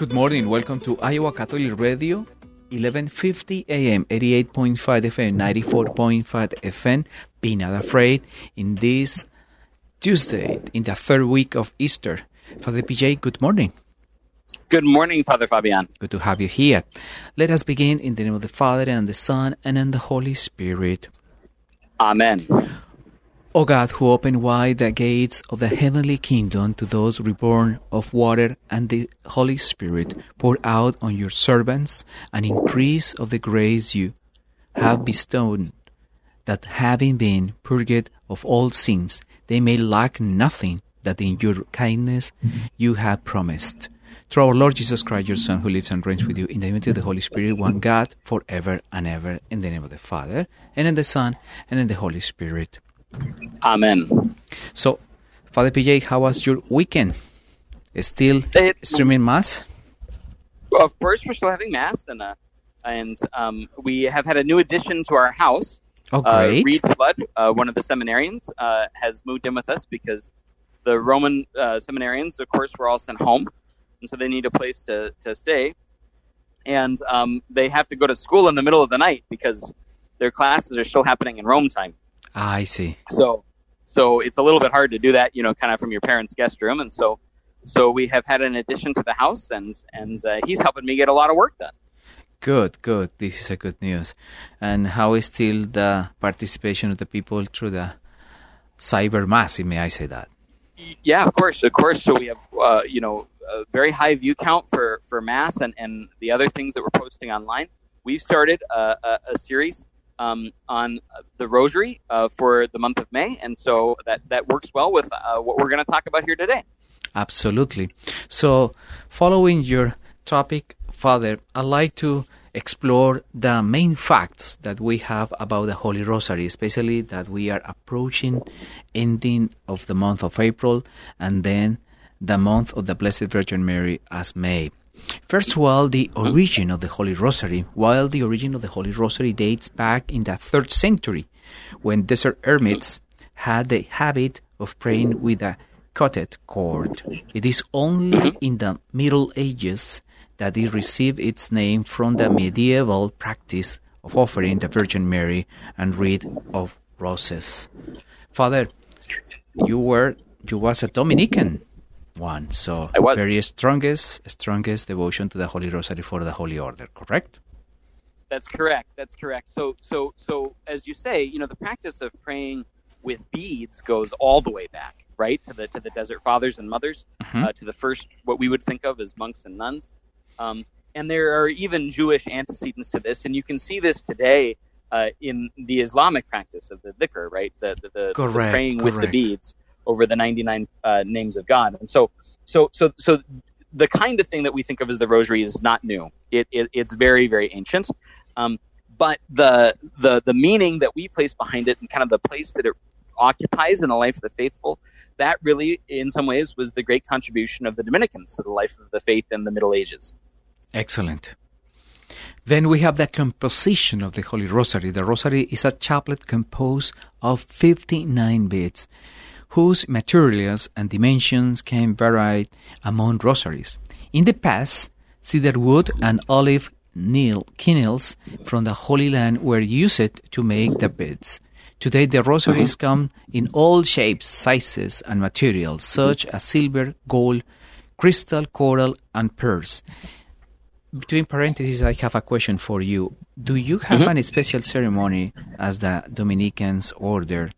Good morning. Welcome to Iowa Catholic Radio, 1150 AM, 88.5 FM, 94.5 FM. Be not afraid. In this Tuesday, in the third week of Easter. Father PJ, good morning. Good morning, Father Fabian. Good to have you here. Let us begin in the name of the Father, and the Son, and in the Holy Spirit. Amen. O God, who open wide the gates of the heavenly kingdom to those reborn of water and the Holy Spirit, pour out on your servants an increase of the grace you have bestowed, that having been purged of all sins, they may lack nothing that in your kindness mm-hmm. you have promised. Through our Lord Jesus Christ, your Son, who lives and reigns with you in the unity of the Holy Spirit, one God, forever and ever, in the name of the Father, and in the Son, and in the Holy Spirit. Amen. So, Father PJ, how was your weekend? Still It- streaming mass? Well, of course, we're still having mass, and uh, and um, we have had a new addition to our house. Oh, Uh, great. Reed Flood, uh, one of the seminarians, uh, has moved in with us because the Roman uh, seminarians, of course, were all sent home, and so they need a place to, to stay. And um, they have to go to school in the middle of the night because their classes are still happening in Rome time. Ah, I see. So, so it's a little bit hard to do that, you know, kind of from your parents' guest room, and so, so we have had an addition to the house, and and uh, he's helping me get a lot of work done. Good, good. This is a good news. And how is still the participation of the people through the cyber mass, may I say that? Yeah, of course, of course. So we have, uh, you know, a very high view count for for mass and and the other things that we're posting online. We've started a, a, a series um, on the Rosary uh, for the month of May, and so that that works well with uh, what we're going to talk about here today. Absolutely. So, following your topic, Father, I'd like to explore the main facts that we have about the Holy Rosary, especially that we are approaching ending of the month of April and then the month of the Blessed Virgin Mary as May. First of all, the mm. origin of the Holy Rosary. While the origin of the Holy Rosary dates back in the third century, when desert hermits had the habit of praying with a cotted cord. It is only in the Middle Ages that it received its name from the medieval practice of offering the Virgin Mary and wreath of roses. Father, you were you was a Dominican one, so I was. very strongest strongest devotion to the Holy Rosary for the Holy Order, correct? That's correct. That's correct. So, so, so, as you say, you know, the practice of praying with beads goes all the way back, right, to the to the desert fathers and mothers, Mhm. uh, to the first what we would think of as monks and nuns, um, and there are even Jewish antecedents to this, and you can see this today uh, in the Islamic practice of the dhikr, right, the the, the, the Correct, praying with the beads over the ninety nine uh, names of God, and so, so, so, so. The kind of thing that we think of as the rosary is not new. It, it it's very very ancient. Um, but the the the meaning that we place behind it and kind of the place that it occupies in the life of the faithful, that really, in some ways, was the great contribution of the Dominicans to the life of the faith in the Middle Ages. Excellent. Then we have the composition of the Holy Rosary. The Rosary is a chaplet composed of 59 beads, whose materials and dimensions can vary among rosaries. In the past, cedar wood and olive nail kennels from the Holy Land were used to make the beads. Today, the rosaries uh-huh. come in all shapes, sizes, and materials, such as silver, gold, crystal, coral, and pearls between parentheses, I have a question for you. Do you have mm-hmm. any special ceremony as the Dominicans order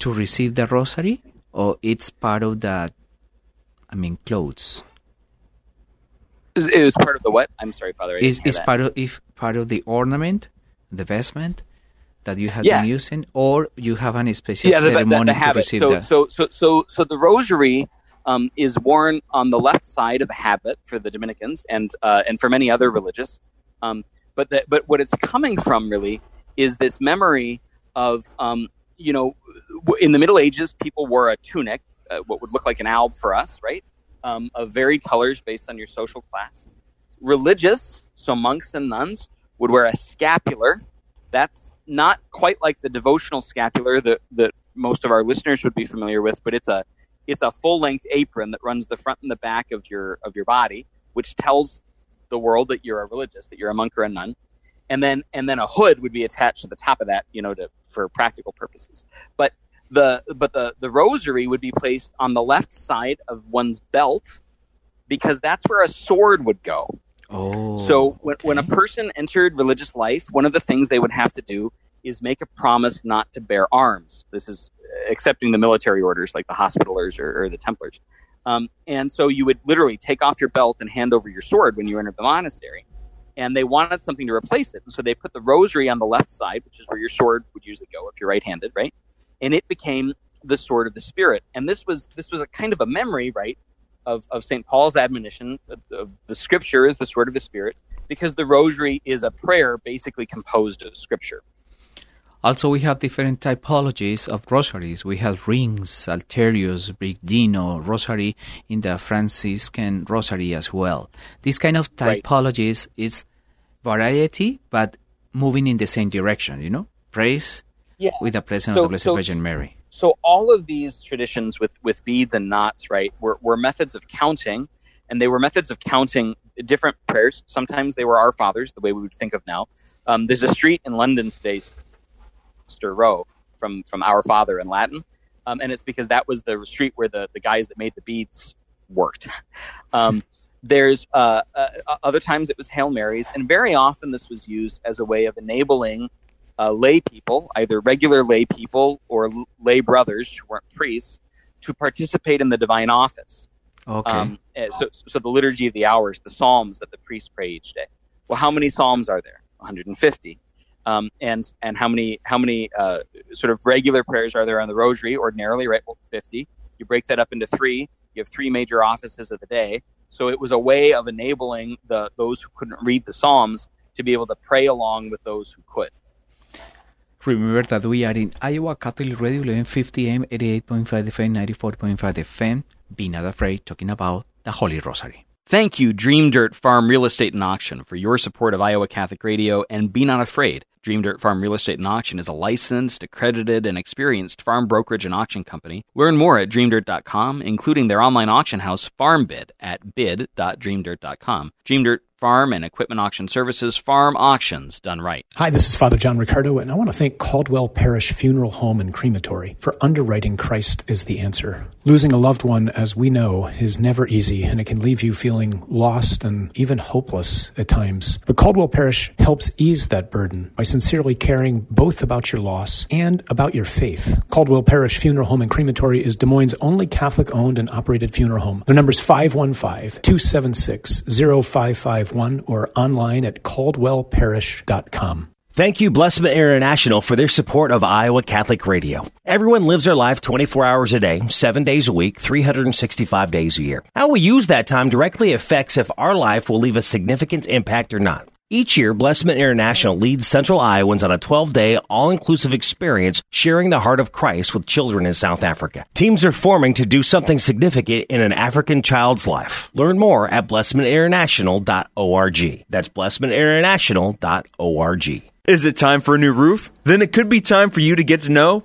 to receive the rosary, or it's part of the, I mean, clothes? It was- part of the what? I'm sorry, Father. Is that. part of if part of the ornament, the vestment that you have Yeah. been using, or you have any special yeah, the, the, the to receive So, the? so, so, so, so the rosary um, is worn on the left side of the habit for the Dominicans and uh, and for many other religious. Um, but the, but what it's coming from really is this memory of um, you know in the Middle Ages people wore a tunic, uh, what would look like an alb for us, right, um, of varied colors based on your social class. Religious, so monks and nuns would wear a scapular. That's not quite like the devotional scapular that that most of our listeners would be familiar with, but it's a it's a full length apron that runs the front and the back of your of your body, which tells the world that you're a religious, that you're a monk or a nun. And then and then a hood would be attached to the top of that, you know, to for practical purposes. But the but the the rosary would be placed on the left side of one's belt because that's where a sword would go. Oh. So when, when a person entered religious life, one of the things they would have to do is make a promise not to bear arms. This is accepting the military orders like the Hospitallers or, or the Templars. Um, and so you would literally take off your belt and hand over your sword when you entered the monastery. And they wanted something to replace it. And so they put the rosary on the left side, which is where your sword would usually go if you're right handed, right? And it became the sword of the spirit. And this was this was a kind of a memory, right, of, of St. Paul's admonition of, of the scripture is the sword of the spirit, because the rosary is a prayer basically composed of scripture. Also, we have different typologies of rosaries. We have rings, Salterius, Brigdino, rosary in the Franciscan rosary as well. This kind of typologies right. is variety, but moving in the same direction, you know? Praise yeah. with the presence so, of the Blessed so, Virgin Mary. So all of these traditions with, with beads and knots, right, were, were methods of counting, and they were methods of counting different prayers. Sometimes they were Our Fathers, the way we would think of now. Um, there's a street in London today Row from from Our Father in Latin, um, and it's because that was the street where the the guys that made the beads worked. Um, there's uh, uh, other times it was Hail Marys, and very often this was used as a way of enabling uh, lay people, either regular lay people or lay brothers who weren't priests, to participate in the divine office. Okay. Um, eh, so, so the liturgy of the hours, the psalms that the priests pray each day. Well, how many psalms are there? 150 um, and and how many how many uh, sort of regular prayers are there on the rosary? Ordinarily right well 50 you break that up into three. You have three major offices of the day. So it was a way of enabling the those who couldn't read the psalms to be able to pray along with those who could. Remember that we are in Iowa Catholic Radio 1150 AM 88.5 FM 94.5 FM. Be not afraid talking about the Holy Rosary. Thank you, Dream Dirt Farm Real Estate and Auction, for your support of Iowa Catholic Radio, and be not afraid. Dream Dirt Farm Real Estate and Auction is a licensed, accredited, and experienced farm brokerage and auction company. Learn more at dreamdirt.com, including their online auction house, FarmBid, at bid.dreamdirt.com. Dream Dirt farm and equipment auction services, farm auctions done right. Hi, this is Father John Riccardo, and I want to thank Caldwell Parish Funeral Home and Crematory for underwriting Christ is the answer. Losing a loved one, as we know, is never easy, and it can leave you feeling lost and even hopeless at times. But Caldwell Parish helps ease that burden by sincerely caring both about your loss and about your faith. Caldwell Parish Funeral Home and Crematory is Des Moines' only Catholic owned and operated funeral home. Their number is 515 276 0551 or online at caldwellparish.com. Thank you, Blessman International, for their support of Iowa Catholic Radio. Everyone lives their life 24 hours a day, 7 days a week, 365 days a year. How we use that time directly affects if our life will leave a significant impact or not. Each year, Blessman International leads Central Iowans on a 12 day, all inclusive experience sharing the heart of Christ with children in South Africa. Teams are forming to do something significant in an African child's life. Learn more at blessmaninternational.org. That's blessmaninternational.org. Is it time for a new roof? Then it could be time for you to get to know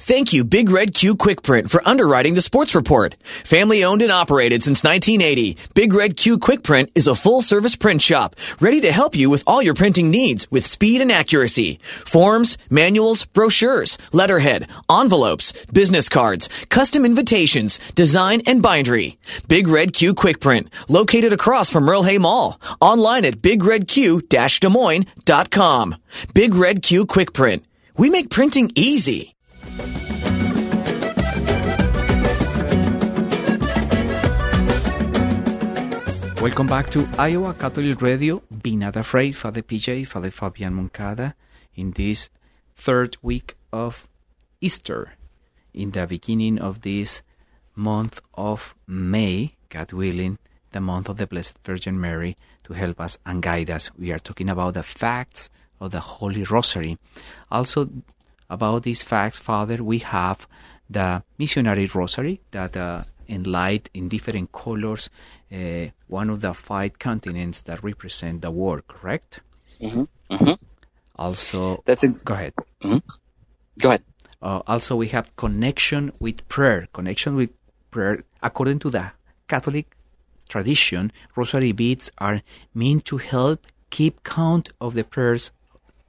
Thank you, Big Red Q Quick Print, for underwriting the sports report. Family owned and operated since 1980, Big Red Q Quick Print is a full service print shop ready to help you with all your printing needs with speed and accuracy. Forms, manuals, brochures, letterhead, envelopes, business cards, custom invitations, design, and bindery. Big Red Q Quick Print, located across from Merle Hay Mall. Online at bigredq-des Moines.com. Big Red Q Quick Print. We make printing easy. Welcome back to Iowa Catholic Radio. Be not afraid, Father PJ, Father Fabian Moncada, in this third week of Easter, in the beginning of this month of May, God willing, the month of the Blessed Virgin Mary, to help us and guide us. We are talking about the facts of the Holy Rosary. Also, about these facts, Father, we have the missionary rosary that uh, in light in different colors, uh, one of the five continents that represent the world, correct? Mm-hmm. Mm-hmm. Also, That's ex- go ahead. Go ahead. Uh, also, we have connection with prayer. Connection with prayer, according to the Catholic tradition, rosary beads are meant to help keep count of the prayers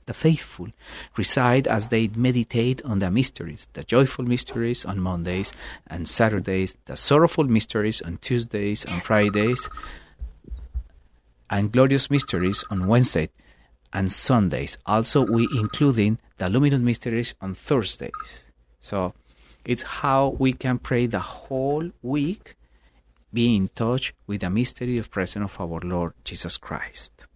the faithful recite as they meditate on the mysteries, the joyful mysteries on Mondays and Saturdays, the sorrowful mysteries on Tuesdays and Fridays, and glorious mysteries on Wednesday and Sundays. Also, we including the luminous mysteries on Thursdays. So, it's how we can pray the whole week, be in touch with the mystery of presence of our Lord Jesus Christ.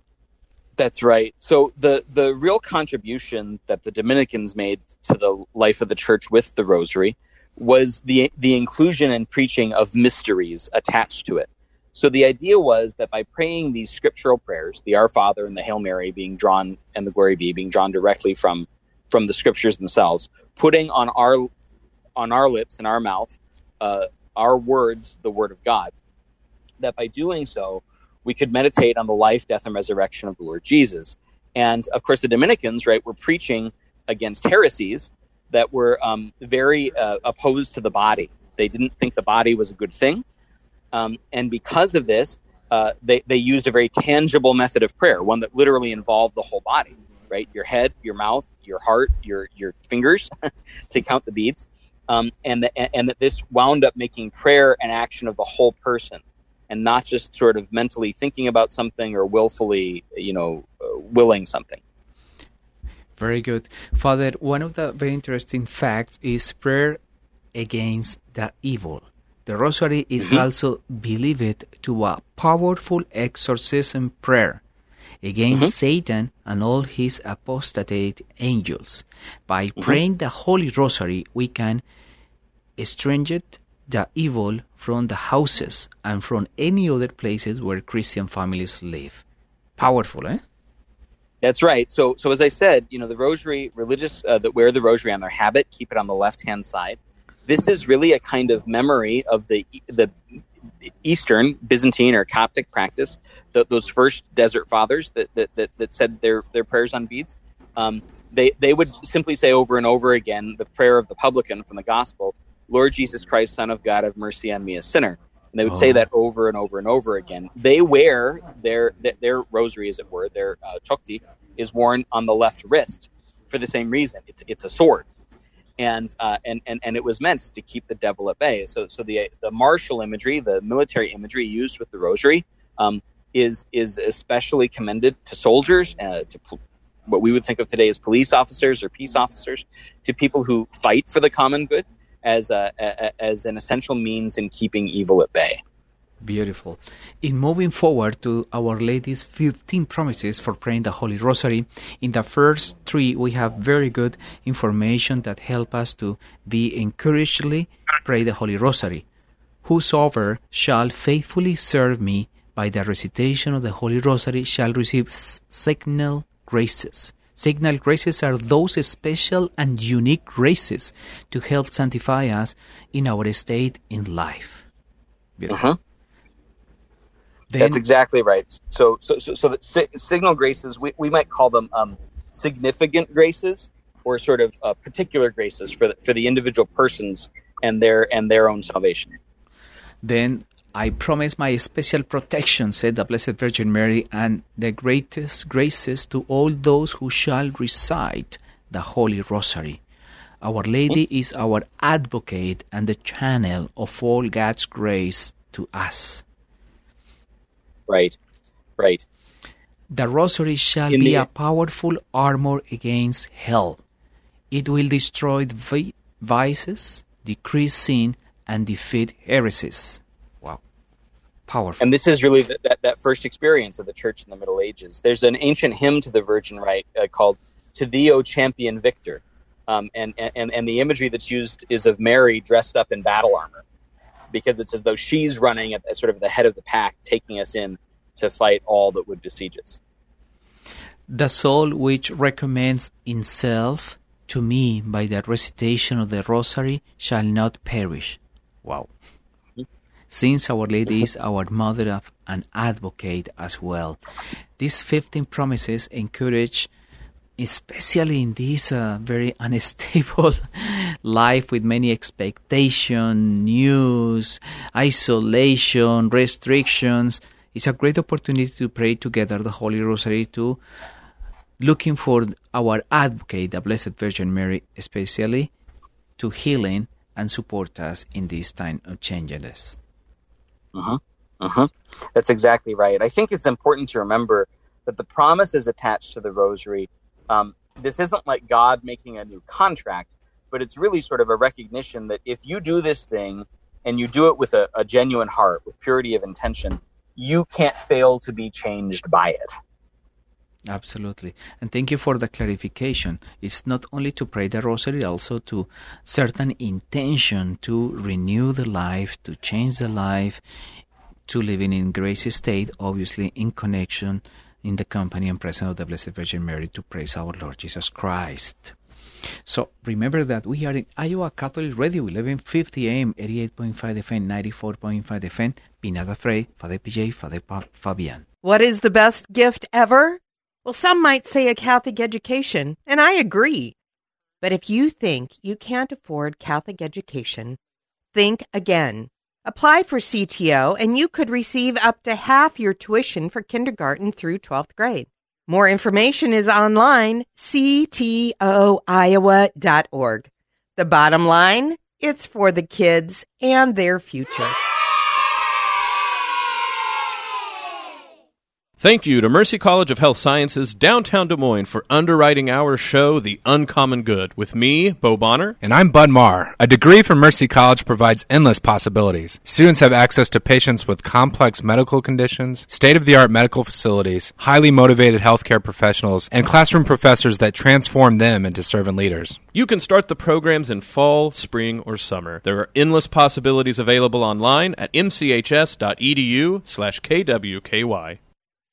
That's right. So the the real contribution that the Dominicans made to the life of the church with the Rosary was the the inclusion and preaching of mysteries attached to it. So the idea was that by praying these scriptural prayers, the Our Father and the Hail Mary being drawn and the Glory Be being drawn directly from from the scriptures themselves, putting on our on our lips and our mouth uh, our words, the Word of God, that by doing so we could meditate on the life, death, and resurrection of the Lord Jesus. And of course, the Dominicans, right, were preaching against heresies that were um, very uh, opposed to the body. They didn't think the body was a good thing. Um, and because of this, uh, they, they used a very tangible method of prayer, one that literally involved the whole body, right? Your head, your mouth, your heart, your, your fingers to count the beads. Um, and, the, and that this wound up making prayer an action of the whole person and not just sort of mentally thinking about something or willfully, you know, uh, willing something. Very good. Father, one of the very interesting facts is prayer against the evil. The rosary is Mhm. also believed to a powerful exorcism prayer against Mhm. Satan and all his apostate angels. By Mhm. praying the Holy Rosary, we can estrange the evil from the houses and from any other places where Christian families live. Powerful, eh? That's right. So, so as I said, you know, the rosary, religious uh, that wear the rosary on their habit, keep it on the left hand side. This is really a kind of memory of the the Eastern Byzantine or Coptic practice. The, those first desert fathers that, that, that, that said their their prayers on beads. Um, they they would simply say over and over again the prayer of the publican from the gospel, Lord Jesus Christ, Son of God, have mercy on me, a sinner. And they would say Oh. that over and over and over again. They wear their their, rosary, as it were, their uh, chotki, is worn on the left wrist for the same reason. It's it's a sword, and uh, and and and it was meant to keep the devil at bay. So so the the martial imagery, the military imagery used with the rosary, um, is is especially commended to soldiers, uh, to pol- what we would think of today as police officers or peace officers, to people who fight for the common good as a, a as an essential means in keeping evil at bay. Beautiful. In moving forward to Our Lady's 15 promises for praying the Holy Rosary, in the first three we have very good information that help us to be encouragedly pray the Holy Rosary. Whosoever shall faithfully serve me by the recitation of the Holy Rosary shall receive signal graces. Signal graces are those special and unique graces to help sanctify us in our state in life. Uh-huh. Then- That's exactly right. So, so, so, so the si- signal graces, we, we might call them um, significant graces. or sort of uh, particular graces for the, for the individual persons and their and their own salvation. Then I promise my special protection, said the Blessed Virgin Mary, and the greatest graces to all those who shall recite the Holy Rosary. Our Lady is our advocate and the channel of all God's grace to us. Right, right. The Rosary shall In be the- a powerful armor against hell. It will destroy vi- vices, decrease sin, and defeat heresies. Wow. Powerful. And this is really that, that, that first experience of the church in the Middle Ages. There's an ancient hymn to the Virgin right uh, called "To Thee, O Champion Victor," um, and, and and the imagery that's used is of Mary dressed up in battle armor, because it's as though she's running at, at sort of the head of the pack, taking us in to fight all that would besiege us. The soul which recommends itself to me by the recitation of the Rosary shall not perish. Wow. Since Our Lady is our mother and advocate as well. These 15 promises encourage, especially in this uh, very unstable life with many expectation, news, isolation, restrictions, it's a great opportunity to pray together the Holy Rosary to looking for our advocate, the Blessed Virgin Mary, especially to healing and support us in this time of changes. Uh-huh. That's exactly right. I think it's important to remember that the promise is attached to the rosary. Um, this isn't like God making a new contract, but it's really sort of a recognition that if you do this thing and you do it with a, a genuine heart, with purity of intention, you can't fail to be changed by it. Absolutely. And thank you for the clarification. It's not only to pray the rosary, also to certain intention to renew the life, to change the life, to living in grace state, obviously in connection in the company and presence of the Blessed Virgin Mary to praise our Lord Jesus Christ. So remember that we are in Iowa Catholic Radio, 1150 AM, 88.5 FM, 94.5 FM. Not afraid, Father PJ, Father Fabian. What is the best gift ever? Well, some might say a Catholic education, and I agree. But if you think you can't afford Catholic education, think again. Apply for CTO, and you could receive up to half your tuition for kindergarten through 12th grade. More information is online, ctoiowa.org. The bottom line, it's for the kids and their future. Thank you to Mercy College of Health Sciences, downtown Des Moines, for underwriting our show, The Uncommon Good, with me, Bo Bonner. And I'm Bud Marr. A degree from Mercy College provides endless possibilities. Students have access to patients with complex medical conditions, state of the art medical facilities, highly motivated healthcare professionals, and classroom professors that transform them into servant leaders. You can start the programs in fall, spring, or summer. There are endless possibilities available online at mchs.edu slash kwky.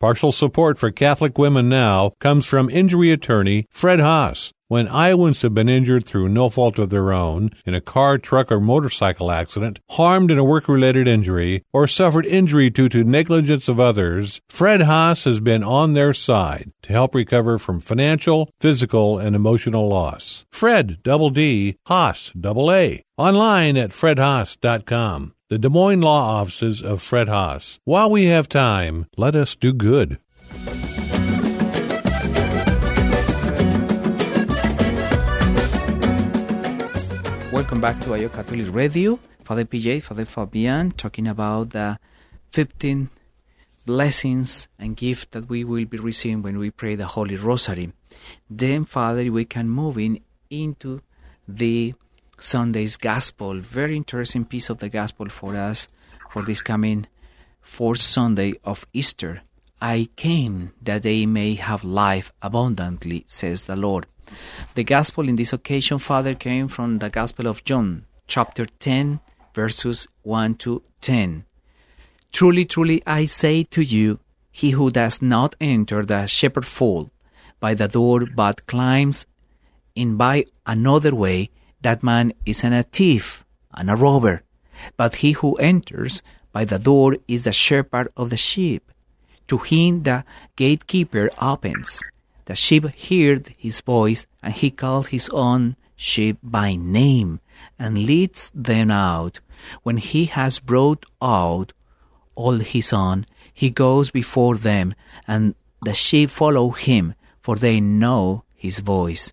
Partial support for Catholic Women Now comes from injury attorney Fred Haas. When Iowans have been injured through no fault of their own in a car, truck, or motorcycle accident, harmed in a work related injury, or suffered injury due to negligence of others, Fred Haas has been on their side to help recover from financial, physical, and emotional loss. Fred, double D, Haas, double A. Online at fredhaas.com. The Des Moines Law Offices of Fred Haas. While we have time, let us do good. Welcome back to Iowa Catholic Radio. Father PJ, Father Fabian, talking about the 15 blessings and gifts that we will be receiving when we pray the Holy Rosary. Then, Father, we can move in into the Sunday's Gospel. Very interesting piece of the Gospel for us for this coming fourth Sunday of Easter. I came that they may have life abundantly, says the Lord. The gospel in this occasion, Father, came from the Gospel of John, chapter 10, verses 1 to 10. Truly, truly, I say to you, he who does not enter the shepherdfold by the door but climbs in by another way, that man is an a thief and a robber. But he who enters by the door is the shepherd of the sheep. To him the gatekeeper opens. The sheep heard his voice, and he calls his own sheep by name and leads them out. When he has brought out all his own, he goes before them, and the sheep follow him, for they know his voice.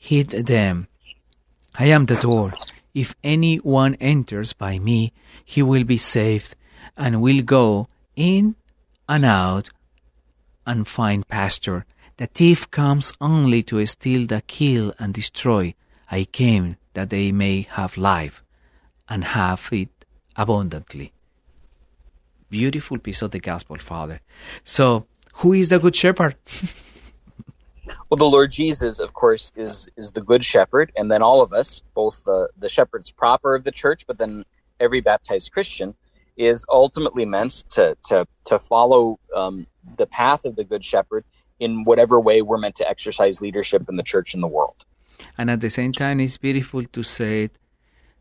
heed them. I am the door. If any one enters by me, he will be saved, and will go in and out and find pasture. The thief comes only to steal, to kill, and destroy. I came that they may have life and have it abundantly. Beautiful piece of the gospel, Father. So, who is the good shepherd? well, the Lord Jesus, of course, is is the good shepherd, and then all of us, both the the shepherds proper of the church, but then every baptized Christian, is ultimately meant to to to follow um, the path of the good shepherd in whatever way we're meant to exercise leadership in the church and the world. And at the same time, it's beautiful to say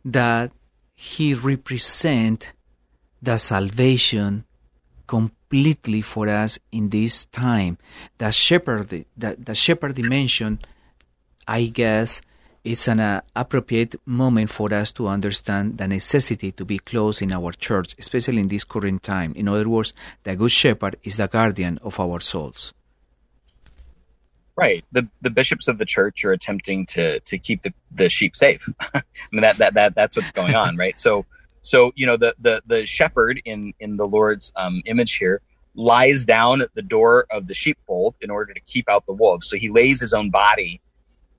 that he represent the salvation completely for us in this time. The shepherd, the, the shepherd dimension, I guess, it's an uh, appropriate moment for us to understand the necessity to be close in our church, especially in this current time. In other words, the good shepherd is the guardian of our souls. Right. The the bishops of the church are attempting to to keep the, the sheep safe. I mean that, that that that's what's going on, right? So so you know the the the shepherd in in the Lord's um, image here lies down at the door of the sheepfold in order to keep out the wolves. So he lays his own body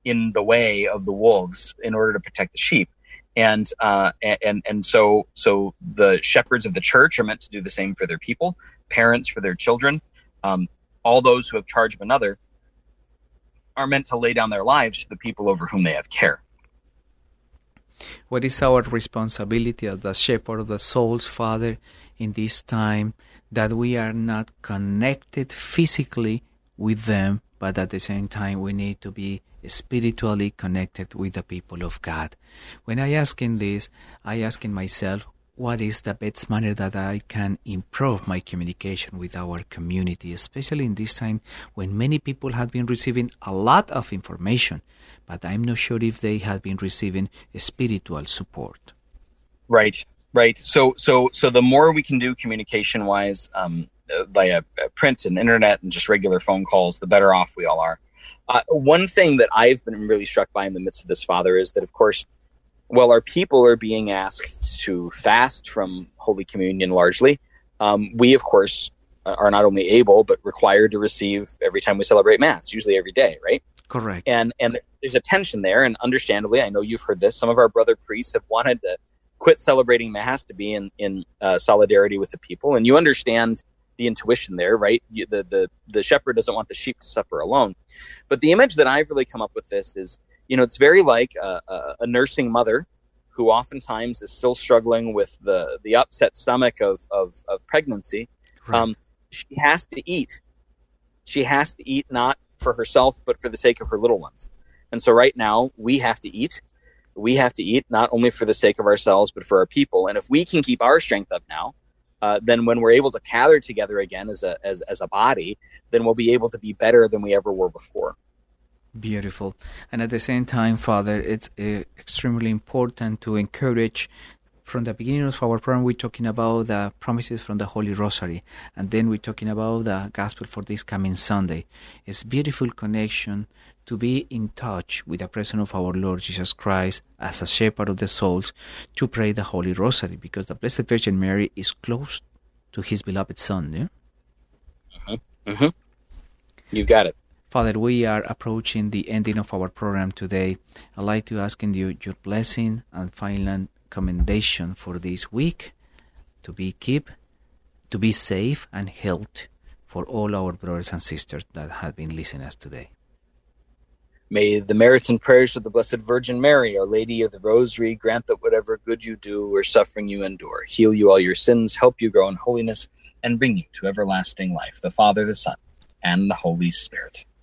in the way of the wolves in order to protect the sheep. And uh, and and so so the shepherds of the church are meant to do the same for their people, parents for their children, um, all those who have charge of another are meant to lay down their lives to the people over whom they have care. What is our responsibility as the shepherd of the souls, Father, in this time that we are not connected physically with them, but at the same time we need to be spiritually connected with the people of God. When I ask in this, I ask in myself, what is the best manner that I can improve my communication with our community, especially in this time when many people have been receiving a lot of information, but I'm not sure if they have been receiving spiritual support. Right, right. So, so, so the more we can do communication wise, um, via print and internet and just regular phone calls, the better off we all are. Uh, one thing that I've been really struck by in the midst of this, Father, is that of course well, our people are being asked to fast from Holy Communion largely. Um, we, of course, are not only able but required to receive every time we celebrate Mass, usually every day, right? Correct. And and there's a tension there, and understandably, I know you've heard this. Some of our brother priests have wanted to quit celebrating Mass to be in in uh, solidarity with the people, and you understand the intuition there, right? The, the the shepherd doesn't want the sheep to suffer alone. But the image that I've really come up with this is you know, it's very like a, a, nursing mother who oftentimes is still struggling with the, the upset stomach of, of, of pregnancy. Right. Um, she has to eat. She has to eat not for herself, but for the sake of her little ones. And so right now we have to eat. We have to eat not only for the sake of ourselves, but for our people. And if we can keep our strength up now, uh, then when we're able to gather together again as a, as, as a body, then we'll be able to be better than we ever were before. Beautiful. And at the same time, Father, it's uh, extremely important to encourage from the beginning of our program, we're talking about the promises from the Holy Rosary, and then we're talking about the gospel for this coming Sunday. It's beautiful connection to be in touch with the presence of our Lord Jesus Christ as a shepherd of the souls to pray the Holy Rosary, because the Blessed Virgin Mary is close to His beloved Son. Yeah? Mm-hmm. Mm-hmm. You got it. Father, we are approaching the ending of our program today. I'd like to ask in you your blessing and final commendation for this week to be keep, to be safe and healthy for all our brothers and sisters that have been listening us today. May the merits and prayers of the Blessed Virgin Mary, Our Lady of the Rosary, grant that whatever good you do or suffering you endure, heal you all your sins, help you grow in holiness, and bring you to everlasting life. The Father, the Son, and the Holy Spirit.